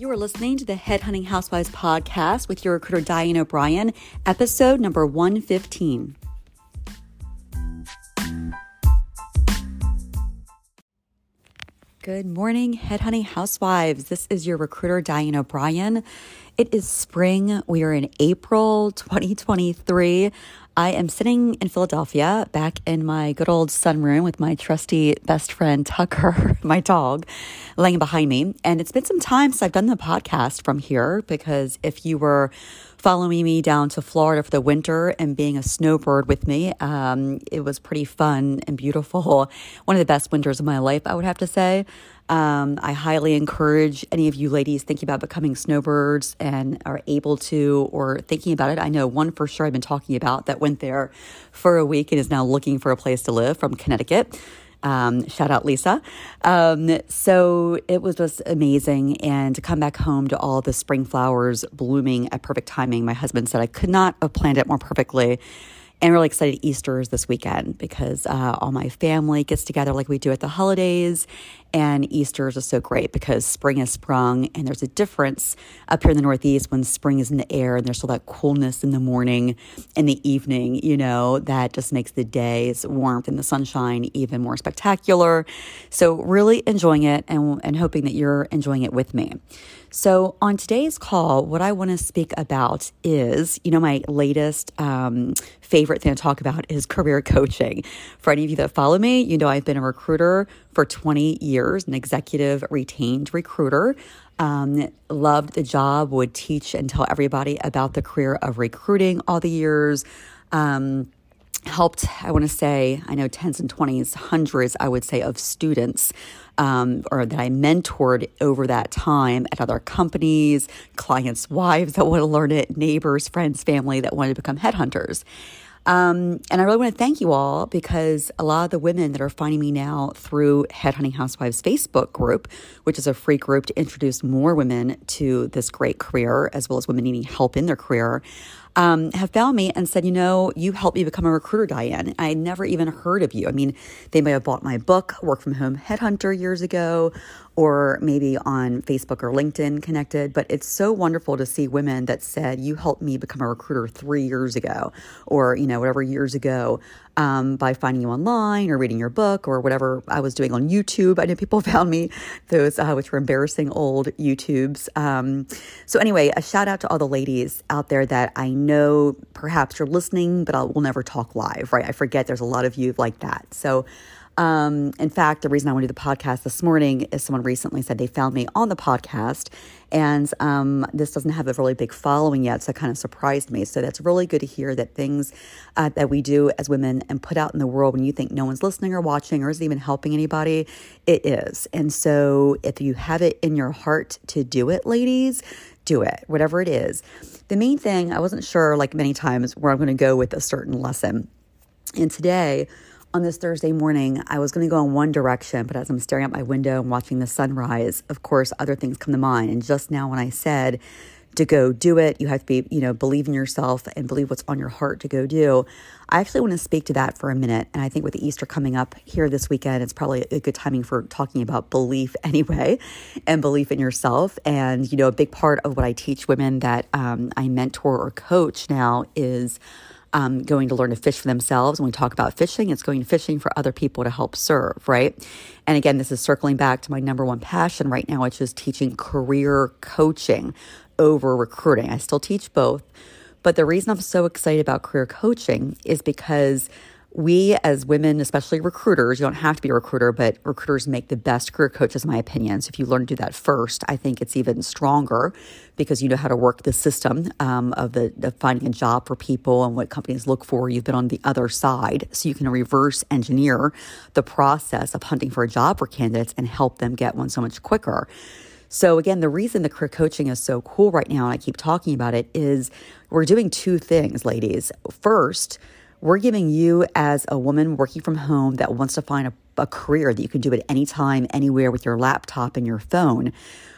You are listening to the Headhunting Housewives podcast with your recruiter Diane O'Brien, episode number 115. Good morning, Headhunting Housewives. This is your recruiter Diane O'Brien. It is spring. We are in April 2023. I am sitting in Philadelphia back in my good old sunroom with my trusty best friend Tucker, my dog, laying behind me. And it's been some time since I've done the podcast from here because if you were following me down to Florida for the winter and being a snowbird with me, um, it was pretty fun and beautiful. One of the best winters of my life, I would have to say. Um, I highly encourage any of you ladies thinking about becoming snowbirds and are able to or thinking about it. I know one for sure I've been talking about that went there for a week and is now looking for a place to live from Connecticut. Um, shout out Lisa. Um, so it was just amazing. And to come back home to all the spring flowers blooming at perfect timing, my husband said I could not have planned it more perfectly and really excited Easter is this weekend because uh, all my family gets together like we do at the holidays. And Easter is just so great because spring has sprung, and there's a difference up here in the Northeast when spring is in the air and there's still that coolness in the morning and the evening, you know, that just makes the days warmth and the sunshine even more spectacular. So, really enjoying it and, and hoping that you're enjoying it with me. So, on today's call, what I want to speak about is, you know, my latest um, favorite thing to talk about is career coaching. For any of you that follow me, you know, I've been a recruiter for 20 years, an executive retained recruiter. Um, loved the job, would teach and tell everybody about the career of recruiting all the years. Um, helped, I want to say, I know tens and twenties, hundreds, I would say, of students um, or that I mentored over that time at other companies, clients' wives that want to learn it, neighbors, friends, family that wanted to become headhunters. Um, and I really want to thank you all because a lot of the women that are finding me now through Headhunting Housewives Facebook group, which is a free group to introduce more women to this great career, as well as women needing help in their career, um, have found me and said, you know, you helped me become a recruiter, Diane. I never even heard of you. I mean, they may have bought my book, Work from Home Headhunter, years ago, or maybe on Facebook or LinkedIn connected. But it's so wonderful to see women that said, you helped me become a recruiter three years ago, or, you know, whatever years ago um, by finding you online or reading your book or whatever I was doing on YouTube. I know people found me those, uh, which were embarrassing old YouTubes. Um, so, anyway, a shout out to all the ladies out there that I know perhaps you're listening, but I will never talk live, right? I forget there's a lot of you like that. So, um, in fact, the reason I want to do the podcast this morning is someone recently said they found me on the podcast, and um, this doesn't have a really big following yet, so it kind of surprised me. So that's really good to hear that things uh, that we do as women and put out in the world when you think no one's listening or watching or isn't even helping anybody, it is. And so if you have it in your heart to do it, ladies, do it, whatever it is. The main thing, I wasn't sure, like many times, where I'm going to go with a certain lesson. And today, on this Thursday morning, I was going to go in one direction, but as I'm staring out my window and watching the sunrise, of course, other things come to mind. And just now, when I said to go do it, you have to be, you know, believe in yourself and believe what's on your heart to go do. I actually want to speak to that for a minute. And I think with the Easter coming up here this weekend, it's probably a good timing for talking about belief anyway and belief in yourself. And, you know, a big part of what I teach women that um, I mentor or coach now is um, going to learn to fish for themselves. When we talk about fishing, it's going to fishing for other people to help serve, right? And again, this is circling back to my number one passion right now, which is teaching career coaching over recruiting. I still teach both. But the reason I'm so excited about career coaching is because we as women, especially recruiters, you don't have to be a recruiter, but recruiters make the best career coaches, in my opinion. So if you learn to do that first, I think it's even stronger because you know how to work the system um, of the of finding a job for people and what companies look for. You've been on the other side, so you can reverse engineer the process of hunting for a job for candidates and help them get one so much quicker. So, again, the reason the career coaching is so cool right now, and I keep talking about it, is we're doing two things, ladies. First, we're giving you, as a woman working from home that wants to find a, a career that you can do at any time, anywhere with your laptop and your phone,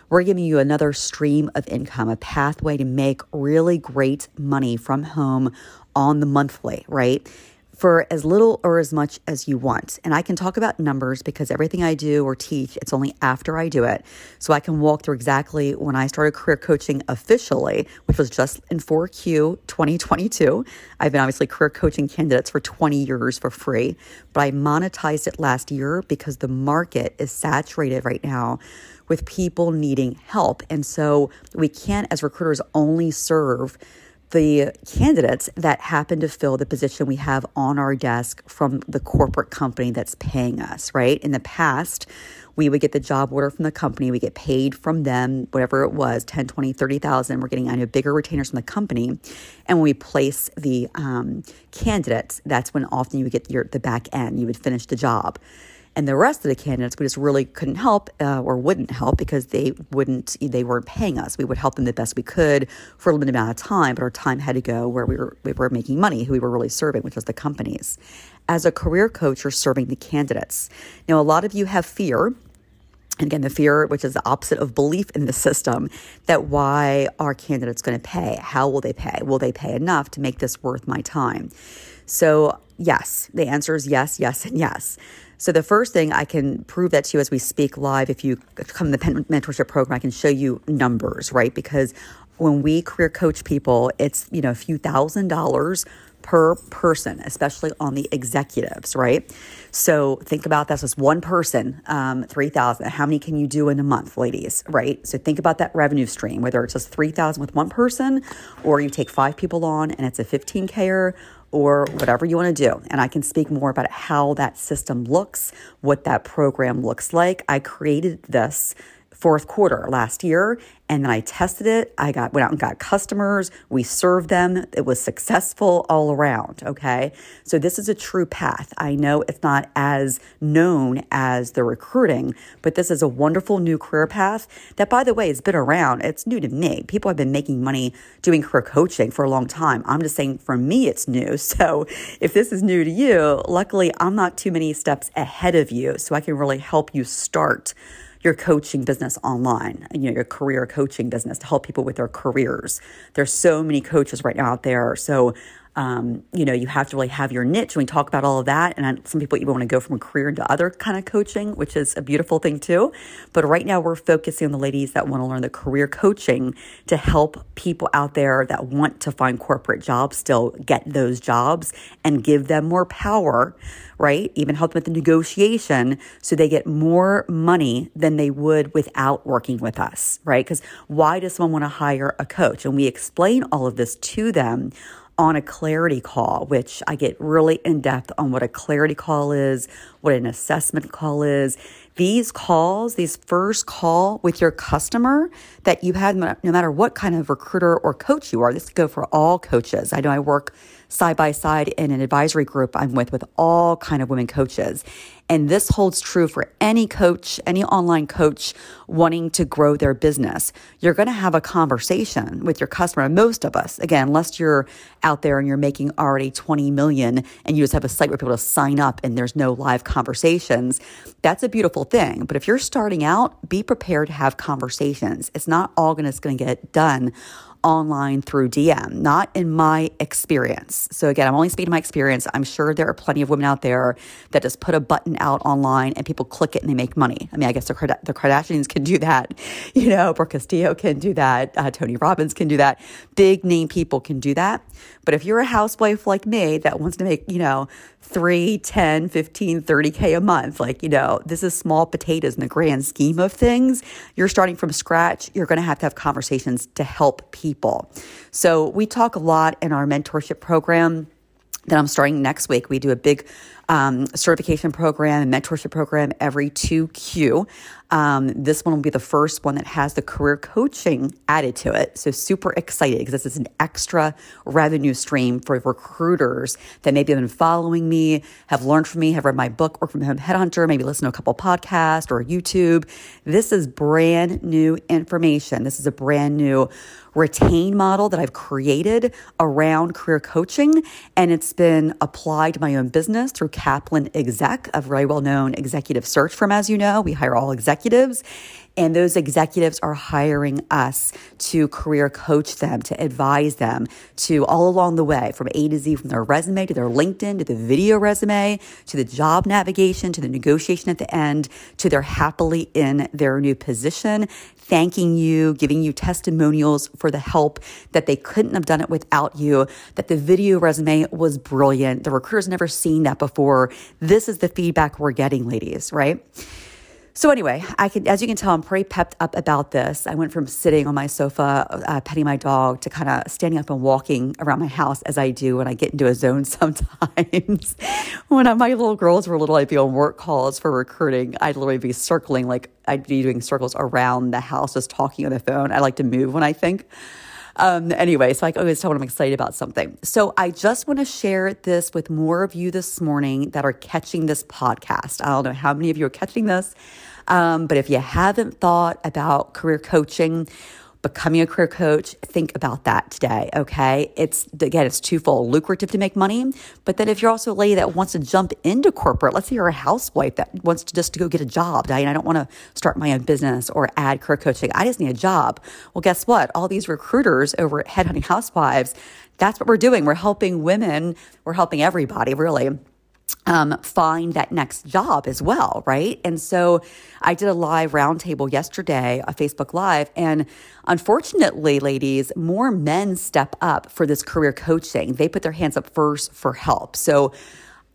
we're giving you another stream of income, a pathway to make really great money from home on the monthly, right? For as little or as much as you want. And I can talk about numbers because everything I do or teach, it's only after I do it. So I can walk through exactly when I started career coaching officially, which was just in 4Q 2022. I've been obviously career coaching candidates for 20 years for free, but I monetized it last year because the market is saturated right now with people needing help. And so we can't, as recruiters, only serve the candidates that happen to fill the position we have on our desk from the corporate company that's paying us, right? In the past, we would get the job order from the company, we get paid from them, whatever it was 10, 20, 30,000. We're getting on bigger retainers from the company. And when we place the um, candidates, that's when often you would get your, the back end, you would finish the job. And the rest of the candidates, we just really couldn't help uh, or wouldn't help because they wouldn't, they weren't paying us. We would help them the best we could for a limited amount of time, but our time had to go where we were, we were making money, who we were really serving, which was the companies. As a career coach, you're serving the candidates. Now, a lot of you have fear and again, the fear, which is the opposite of belief in the system, that why are candidates going to pay? How will they pay? Will they pay enough to make this worth my time? So, yes, the answer is yes, yes, and yes. So the first thing I can prove that to you as we speak live, if you come to the mentorship program, I can show you numbers, right? Because when we career coach people, it's, you know, a few thousand dollars per person, especially on the executives, right? So think about that as one person, um, 3,000. How many can you do in a month, ladies, right? So think about that revenue stream, whether it's just 3,000 with one person or you take five people on and it's a 15K or whatever you want to do. And I can speak more about how that system looks, what that program looks like. I created this fourth quarter last year and then I tested it. I got went out and got customers. We served them. It was successful all around. Okay. So this is a true path. I know it's not as known as the recruiting, but this is a wonderful new career path that, by the way, has been around. It's new to me. People have been making money doing career coaching for a long time. I'm just saying for me, it's new. So if this is new to you, luckily I'm not too many steps ahead of you. So I can really help you start your coaching business online, you know, your career coaching business to help people with their careers. There's so many coaches right now out there. So um, you know, you have to really have your niche. And We talk about all of that. And some people even want to go from a career into other kind of coaching, which is a beautiful thing too. But right now we're focusing on the ladies that want to learn the career coaching to help people out there that want to find corporate jobs still get those jobs and give them more power, right? Even help them with the negotiation so they get more money than they would without working with us, right? Because why does someone want to hire a coach? And we explain all of this to them on a clarity call, which I get really in depth on what a clarity call is, what an assessment call is. These calls, these first call with your customer that you have, no matter what kind of recruiter or coach you are, this could go for all coaches. I know I work side by side in an advisory group I'm with with all kind of women coaches. And this holds true for any coach, any online coach wanting to grow their business. You're going to have a conversation with your customer. Most of us, again, unless you're out there and you're making already 20 million and you just have a site where people to sign up and there's no live conversations, that's a beautiful thing. But if you're starting out, be prepared to have conversations. It's not all going to get done online through DM, not in my experience. So, again, I'm only speaking my experience. I'm sure there are plenty of women out there that just put a button out online and people click it and they make money. I mean, I guess the, the Kardashians can do that. You know, Brooke Castillo can do that. Uh, Tony Robbins can do that. Big name people can do that. But if you're a housewife like me that wants to make, you know, 3, 10, 15, 30K a month, like, you know, this is small potatoes in the grand scheme of things. You're starting from scratch. You're going to have to have conversations to help people. So we talk a lot in our mentorship program that I'm starting next week. We do a big um, certification program and mentorship program every 2Q. Um, this one will be the first one that has the career coaching added to it. So super excited because this is an extra revenue stream for recruiters that maybe have been following me, have learned from me, have read my book, or from headhunter, maybe listen to a couple podcasts or YouTube. This is brand new information. This is a brand new retain model that I've created around career coaching, and it's been applied to my own business through Kaplan Exec, a very well known executive search firm, as you know. We hire all executives. And those executives are hiring us to career coach them, to advise them, to all along the way from A to Z, from their resume to their LinkedIn to the video resume to the job navigation to the negotiation at the end to their happily in their new position, thanking you, giving you testimonials for the help that they couldn't have done it without you, that the video resume was brilliant. The recruiter's never seen that before. This is the feedback we're getting, ladies, right? So anyway, I can, as you can tell, I'm pretty pepped up about this. I went from sitting on my sofa, uh, petting my dog, to kind of standing up and walking around my house as I do when I get into a zone. Sometimes, when I, my little girls were little, I'd be on work calls for recruiting. I'd literally be circling, like I'd be doing circles around the house, just talking on the phone. I like to move when I think. Um, anyway, so I always tell when I'm excited about something. So I just want to share this with more of you this morning that are catching this podcast. I don't know how many of you are catching this, um, but if you haven't thought about career coaching, becoming a career coach, think about that today, okay? It's again, it's twofold lucrative to make money, but then if you're also a lady that wants to jump into corporate, let's say you're a housewife that wants to just to go get a job, Diane, I don't want to start my own business or add career coaching. I just need a job. Well, guess what? All these recruiters over at Headhunting Housewives, that's what we're doing. We're helping women, we're helping everybody really um, find that next job as well, right? And so I did a live roundtable yesterday, a Facebook Live, and unfortunately, ladies, more men step up for this career coaching. They put their hands up first for help. So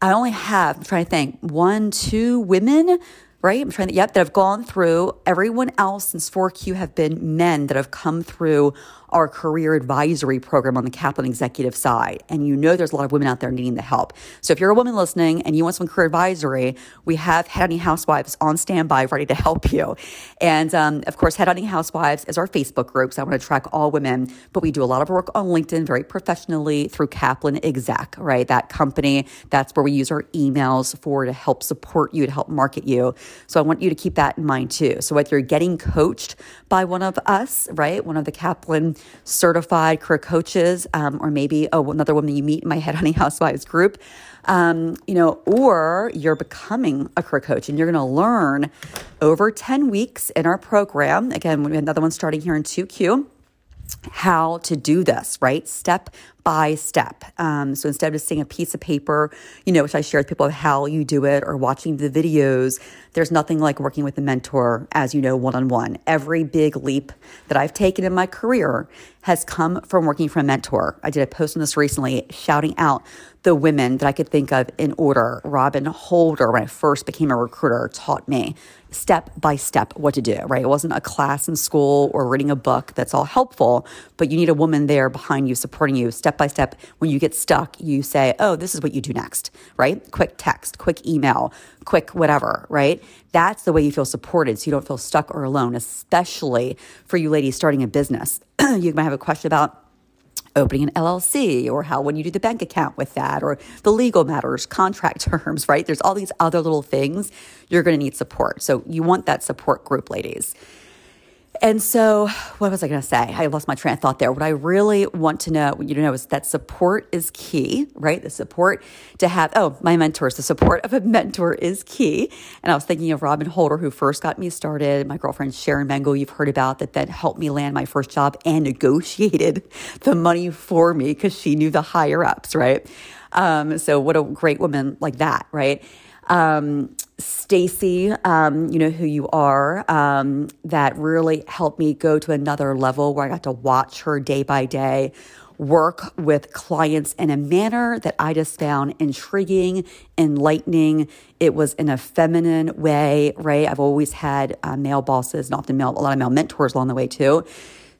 I only have, I'm trying to think, one, two women right? I'm trying to, yep, that have gone through. Everyone else since 4Q have been men that have come through our career advisory program on the Kaplan executive side. And you know there's a lot of women out there needing the help. So if you're a woman listening and you want some career advisory, we have Headhunting Housewives on standby ready to help you. And um, of course, Head Hunting Housewives is our Facebook group. So I want to track all women, but we do a lot of work on LinkedIn very professionally through Kaplan Exec, right? That company, that's where we use our emails for to help support you, to help market you. So I want you to keep that in mind too. So whether you're getting coached by one of us, right? One of the Kaplan certified career coaches, um, or maybe oh, another woman you meet in my Headhunting Housewives group, um, you know, or you're becoming a career coach and you're going to learn over 10 weeks in our program. Again, we have another one starting here in 2Q how to do this, right? Step by step. Um, so instead of seeing a piece of paper, you know, which I share with people how you do it or watching the videos, there's nothing like working with a mentor, as you know, one on one. Every big leap that I've taken in my career has come from working for a mentor. I did a post on this recently shouting out the women that I could think of in order. Robin Holder, when I first became a recruiter, taught me step by step what to do, right? It wasn't a class in school or reading a book that's all helpful, but you need a woman there behind you, supporting you step by step. When you get stuck, you say, oh, this is what you do next, right? Quick text, quick email, quick whatever, right? That's the way you feel supported so you don't feel stuck or alone, especially for you ladies starting a business. you might have a question about opening an LLC or how when you do the bank account with that or the legal matters, contract terms, right? There's all these other little things you're going to need support. So you want that support group, ladies. And so, what was I going to say? I lost my train of thought there. What I really want to know, you know, is that support is key, right? The support to have, oh, my mentors, the support of a mentor is key. And I was thinking of Robin Holder, who first got me started, my girlfriend Sharon Mengel, you've heard about, that then helped me land my first job and negotiated the money for me because she knew the higher ups, right? Um, so, what a great woman like that, right? Um, Stacy, um, you know who you are, um, that really helped me go to another level where I got to watch her day by day work with clients in a manner that I just found intriguing, enlightening. It was in a feminine way, right? I've always had uh, male bosses and often male, a lot of male mentors along the way too.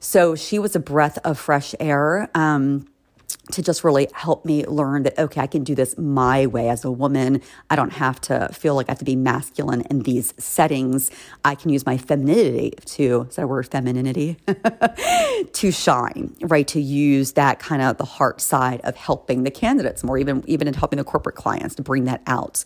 So she was a breath of fresh air. Um, to just really help me learn that, okay, I can do this my way as a woman. I don't have to feel like I have to be masculine in these settings. I can use my femininity to, is that a word, femininity? to shine, right? To use that kind of the heart side of helping the candidates more, even, even in helping the corporate clients to bring that out.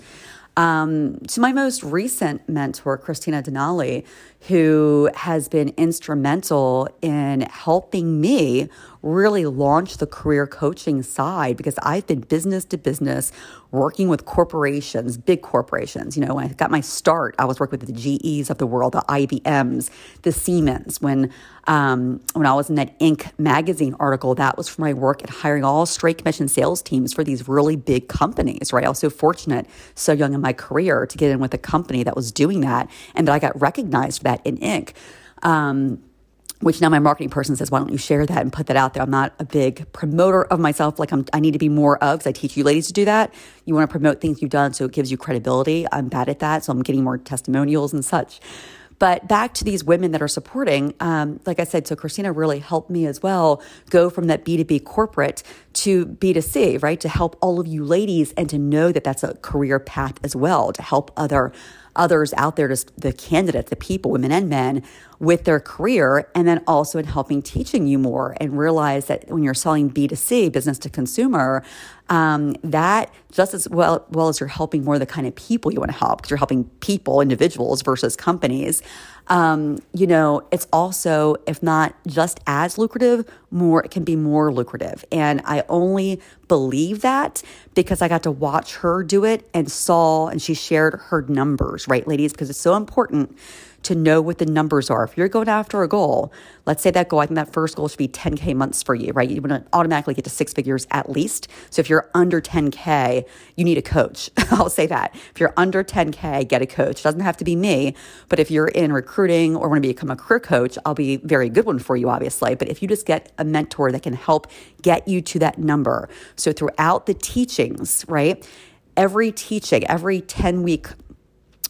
Um, to my most recent mentor, Christina Denali, who has been instrumental in helping me really launch the career coaching side because I've been business to business working with corporations, big corporations. You know, when I got my start, I was working with the GEs of the world, the IBMs, the Siemens. When um, when I was in that Inc. magazine article, that was for my work at hiring all straight commission sales teams for these really big companies, right? I was so fortunate, so young in my career, to get in with a company that was doing that and that I got recognized for that in Inc. Um, which now my marketing person says, why don't you share that and put that out there? I'm not a big promoter of myself. Like I'm, I need to be more of, because I teach you ladies to do that. You want to promote things you've done so it gives you credibility. I'm bad at that. So I'm getting more testimonials and such. But back to these women that are supporting, um, like I said, so Christina really helped me as well go from that B2B corporate to B2C, right? To help all of you ladies and to know that that's a career path as well, to help other others out there, just the candidates, the people, women and men, with their career, and then also in helping teaching you more and realize that when you're selling B2C, business to consumer, um, that just as well, well as you're helping more the kind of people you want to help, because you're helping people, individuals versus companies, um, you know, it's also, if not just as lucrative, more, it can be more lucrative. And I only believe that because I got to watch her do it and saw, and she shared her numbers, right, ladies? Because it's so important to know what the numbers are. If you're going after a goal, let's say that goal, I think that first goal should be 10K months for you, right? You want to automatically get to six figures at least. So if you're under 10K, you need a coach. I'll say that. If you're under 10K, get a coach. It doesn't have to be me, but if you're in recruiting or want to become a career coach, I'll be very good one for you, obviously. But if you just get a mentor that can help get you to that number. So throughout the teachings, right? Every teaching, every 10 week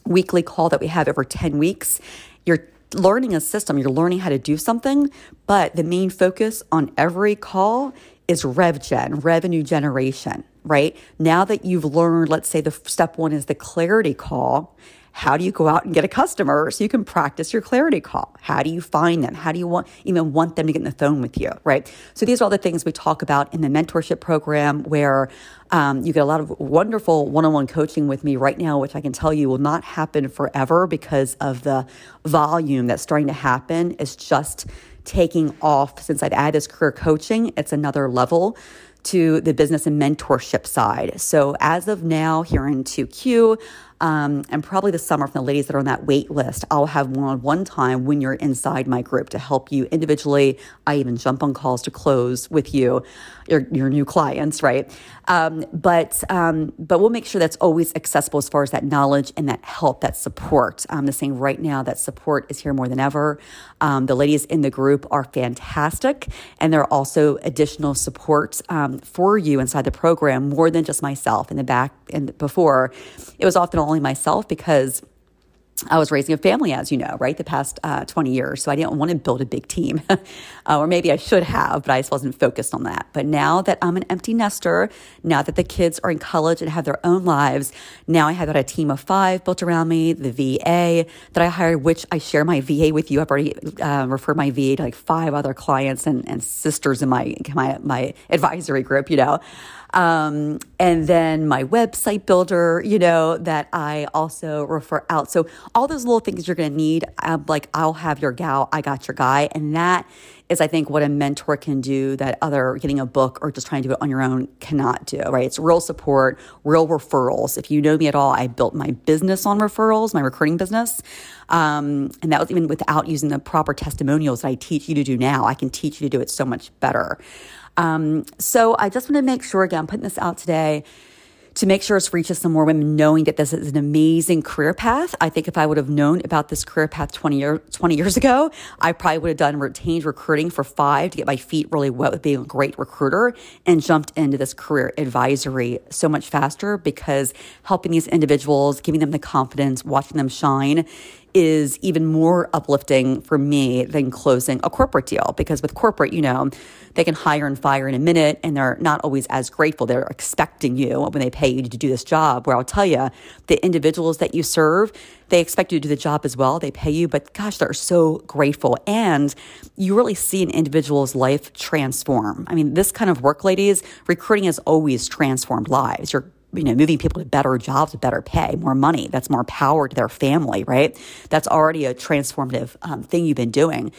weekly call that we have every 10 weeks, you're learning a system, you're learning how to do something, but the main focus on every call is rev gen, revenue generation, right? Now that you've learned, let's say the step one is the clarity call how do you go out and get a customer so you can practice your clarity call? How do you find them? How do you want even want them to get in the phone with you? Right. So these are all the things we talk about in the mentorship program where um, you get a lot of wonderful one-on-one coaching with me right now, which I can tell you will not happen forever because of the volume that's starting to happen. It's just taking off since I've added this career coaching. It's another level to the business and mentorship side. So as of now, here in 2Q, um, and probably the summer from the ladies that are on that wait list, I'll have one on one time when you're inside my group to help you individually. I even jump on calls to close with you, your, your new clients, right? Um, but um, but we'll make sure that's always accessible as far as that knowledge and that help, that support. I'm just saying right now that support is here more than ever. Um, the ladies in the group are fantastic, and there are also additional support um, for you inside the program more than just myself in the back and before. It was often only myself because I was raising a family, as you know, right, the past uh, 20 years. So I didn't want to build a big team, uh, or maybe I should have, but I just wasn't focused on that. But now that I'm an empty nester, now that the kids are in college and have their own lives, now I have got a team of five built around me, the VA that I hired, which I share my VA with you. I've already uh, referred my VA to like five other clients and, and sisters in my, my, my advisory group, you know. Um, and then my website builder, you know, that I also refer out. So all those little things you're going to need, I'm like, I'll have your gal, I got your guy. And that is, I think, what a mentor can do that other getting a book or just trying to do it on your own cannot do, right? It's real support, real referrals. If you know me at all, I built my business on referrals, my recruiting business. Um, and that was even without using the proper testimonials that I teach you to do now. I can teach you to do it so much better. Um, so I just want to make sure, again, I'm putting this out today to make sure it's reaches some more women knowing that this is an amazing career path. I think if I would have known about this career path 20, year, 20 years ago, I probably would have done retained recruiting for five to get my feet really wet with being a great recruiter and jumped into this career advisory so much faster because helping these individuals, giving them the confidence, watching them shine is even more uplifting for me than closing a corporate deal because with corporate, you know, they can hire and fire in a minute and they're not always as grateful. They're expecting you when they pay you to do this job. Where I'll tell you, the individuals that you serve, they expect you to do the job as well. They pay you, but gosh, they're so grateful. And you really see an individual's life transform. I mean, this kind of work, ladies, recruiting has always transformed lives. You're you know, moving people to better jobs, better pay, more money. That's more power to their family, right? That's already a transformative um, thing you've been doing.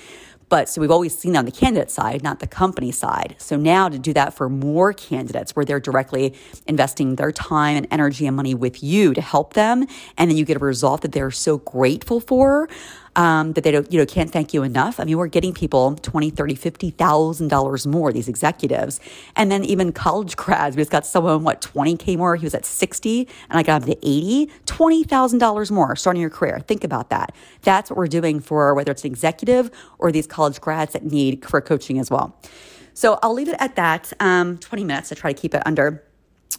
But so we've always seen on the candidate side, not the company side. So now to do that for more candidates where they're directly investing their time and energy and money with you to help them, and then you get a result that they're so grateful for um, that they don't, you know, can't thank you enough. I mean, we're getting people twenty, thirty, fifty thousand dollars more. These executives, and then even college grads. We just got someone what twenty k more. He was at sixty, and I got him to eighty. Twenty thousand dollars more starting your career. Think about that. That's what we're doing for whether it's an executive or these college grads that need career coaching as well. So I'll leave it at that. Um, Twenty minutes to try to keep it under.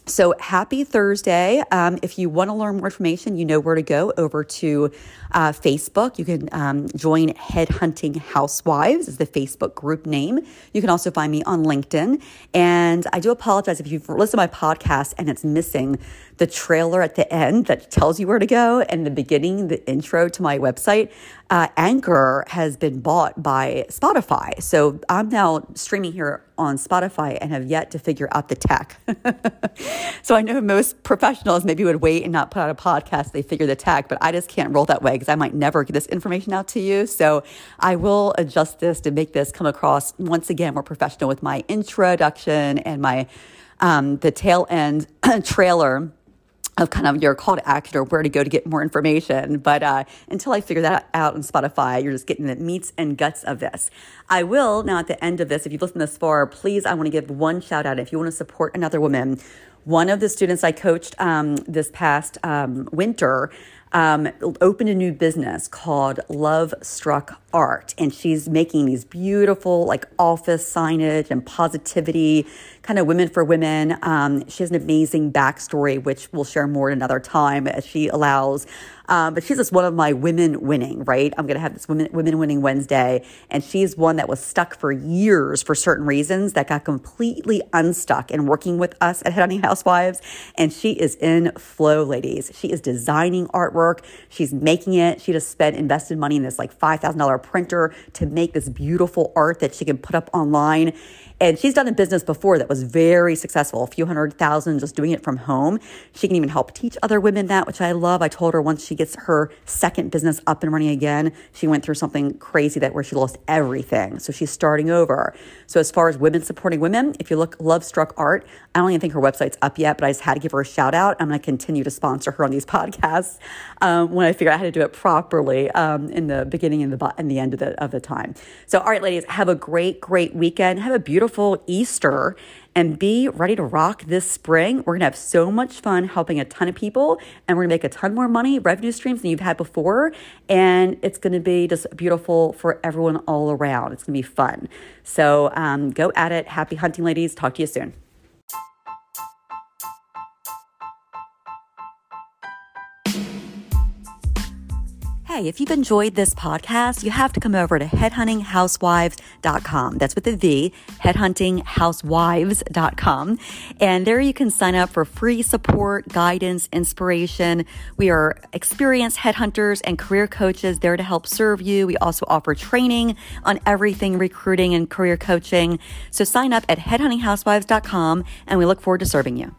So happy Thursday. Um, if you want to learn more information, you know where to go over to uh, Facebook. You can um, join Headhunting Housewives is the Facebook group name. You can also find me on LinkedIn. And I do apologize if you've listened to my podcast and it's missing the trailer at the end that tells you where to go and the beginning, the intro to my website. Uh, Anchor has been bought by Spotify. So I'm now streaming here on Spotify and have yet to figure out the tech. so I know most professionals maybe would wait and not put out a podcast, they figure the tech, but I just can't roll that way because I might never get this information out to you. So I will adjust this to make this come across once again more professional with my introduction and my um, the tail end trailer of kind of your call to action or where to go to get more information. But uh, until I figure that out on Spotify, you're just getting the meats and guts of this. I will now at the end of this, if you've listened this far, please, I want to give one shout out. If you want to support another woman, one of the students I coached um, this past um, winter um, opened a new business called Love Struck Art. And she's making these beautiful, like office signage and positivity, kind of women for women. Um, she has an amazing backstory, which we'll share more at another time as she allows um, but she's just one of my women winning, right? I'm going to have this women, women winning Wednesday. And she's one that was stuck for years for certain reasons that got completely unstuck and working with us at honey Housewives. And she is in flow, ladies. She is designing artwork. She's making it. She just spent invested money in this like $5,000 printer to make this beautiful art that she can put up online. And she's done a business before that was very successful, a few hundred thousand just doing it from home. She can even help teach other women that, which I love. I told her once she gets her second business up and running again, she went through something crazy that where she lost everything. So she's starting over. So as far as women supporting women, if you look Love Struck Art, I don't even think her website's up yet, but I just had to give her a shout out. I'm going to continue to sponsor her on these podcasts um, when I figure out how to do it properly um, in the beginning and the and the end of the of the time. So all right, ladies, have a great great weekend. Have a beautiful beautiful Easter and be ready to rock this spring. We're gonna have so much fun helping a ton of people and we're gonna make a ton more money, revenue streams than you've had before. And it's gonna be just beautiful for everyone all around. It's gonna be fun. So um, go at it. Happy hunting, ladies. Talk to you soon. Hey, if you've enjoyed this podcast, you have to come over to headhuntinghousewives.com. That's with a V, headhuntinghousewives.com. And there you can sign up for free support, guidance, inspiration. We are experienced headhunters and career coaches there to help serve you. We also offer training on everything recruiting and career coaching. So sign up at headhuntinghousewives.com and we look forward to serving you.